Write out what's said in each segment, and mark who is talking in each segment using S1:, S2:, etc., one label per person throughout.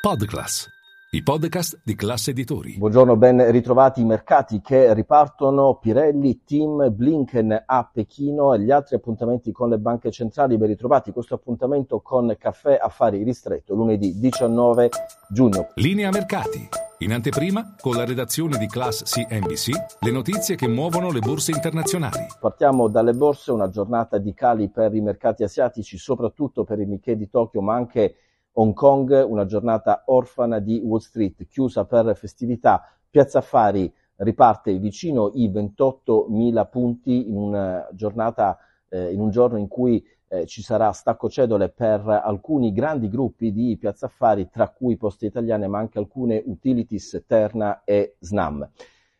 S1: Podclass, i podcast di classe editori.
S2: Buongiorno, ben ritrovati i mercati che ripartono. Pirelli, Team, Blinken a Pechino e gli altri appuntamenti con le banche centrali. Ben ritrovati questo appuntamento con Caffè Affari Ristretto lunedì 19 giugno.
S1: Linea mercati. In anteprima, con la redazione di Class CNBC, le notizie che muovono le borse internazionali.
S2: Partiamo dalle borse, una giornata di cali per i mercati asiatici, soprattutto per il Nikkei di Tokyo, ma anche Hong Kong, una giornata orfana di Wall Street, chiusa per festività. Piazza Affari riparte vicino i 28.000 punti in una giornata, eh, in un giorno in cui eh, ci sarà stacco cedole per alcuni grandi gruppi di Piazza Affari, tra cui Poste Italiane, ma anche alcune utilities Terna e Snam.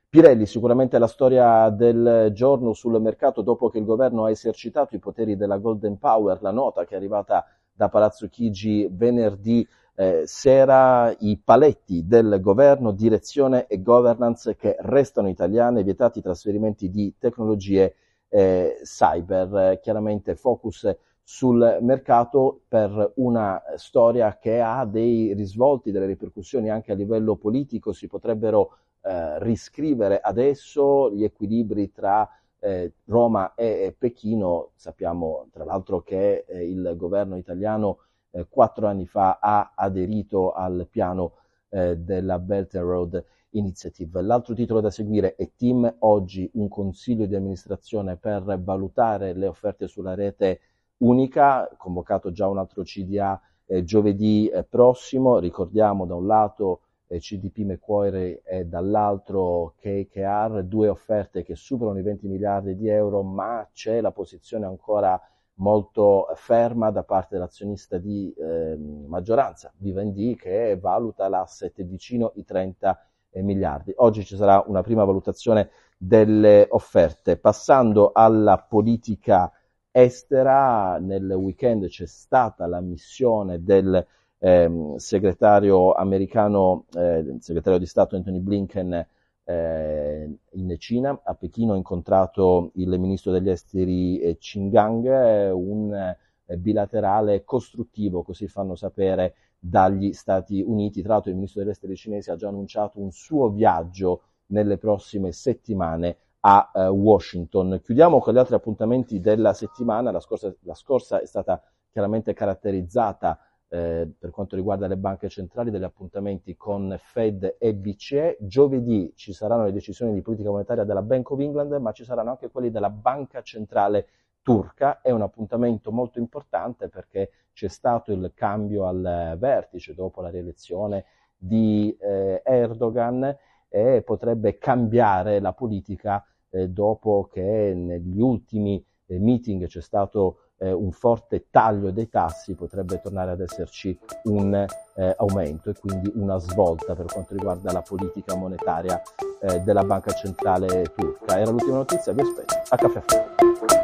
S2: Pirelli, sicuramente la storia del giorno sul mercato dopo che il governo ha esercitato i poteri della Golden Power, la nota che è arrivata da Palazzo Chigi venerdì eh, sera. I paletti del governo, direzione e governance che restano italiane, vietati trasferimenti di tecnologie eh, cyber, chiaramente focus sul mercato per una storia che ha dei risvolti, delle ripercussioni anche a livello politico, si potrebbero eh, riscrivere adesso gli equilibri tra eh, Roma e Pechino, sappiamo tra l'altro che eh, il governo italiano eh, quattro anni fa ha aderito al piano eh, della Belt and Road Initiative. L'altro titolo da seguire è Team, oggi un consiglio di amministrazione per valutare le offerte sulla rete unica, convocato già un altro CDA eh, giovedì eh, prossimo, ricordiamo da un lato CDP Macquarie e dall'altro KKR, due offerte che superano i 20 miliardi di euro, ma c'è la posizione ancora molto ferma da parte dell'azionista di eh, maggioranza, Vivendi, che valuta l'asset vicino i 30 miliardi. Oggi ci sarà una prima valutazione delle offerte. Passando alla politica estera, nel weekend c'è stata la missione del eh, segretario americano, eh, segretario di Stato Anthony Blinken eh, in Cina. A Pechino ha incontrato il ministro degli esteri eh, Qin Gang, eh, un eh, bilaterale costruttivo, così fanno sapere dagli Stati Uniti. Tra l'altro il ministro degli esteri cinese ha già annunciato un suo viaggio nelle prossime settimane a uh, Washington. Chiudiamo con gli altri appuntamenti della settimana. La scorsa, la scorsa è stata chiaramente caratterizzata eh, per quanto riguarda le banche centrali degli appuntamenti con Fed e BCE. Giovedì ci saranno le decisioni di politica monetaria della Bank of England, ma ci saranno anche quelli della Banca Centrale turca. È un appuntamento molto importante perché c'è stato il cambio al vertice dopo la rielezione di eh, Erdogan e potrebbe cambiare la politica eh, dopo che negli ultimi meeting c'è stato eh, un forte taglio dei tassi potrebbe tornare ad esserci un eh, aumento e quindi una svolta per quanto riguarda la politica monetaria eh, della Banca Centrale turca. Era l'ultima notizia, vi aspetto a Caffè Fuori.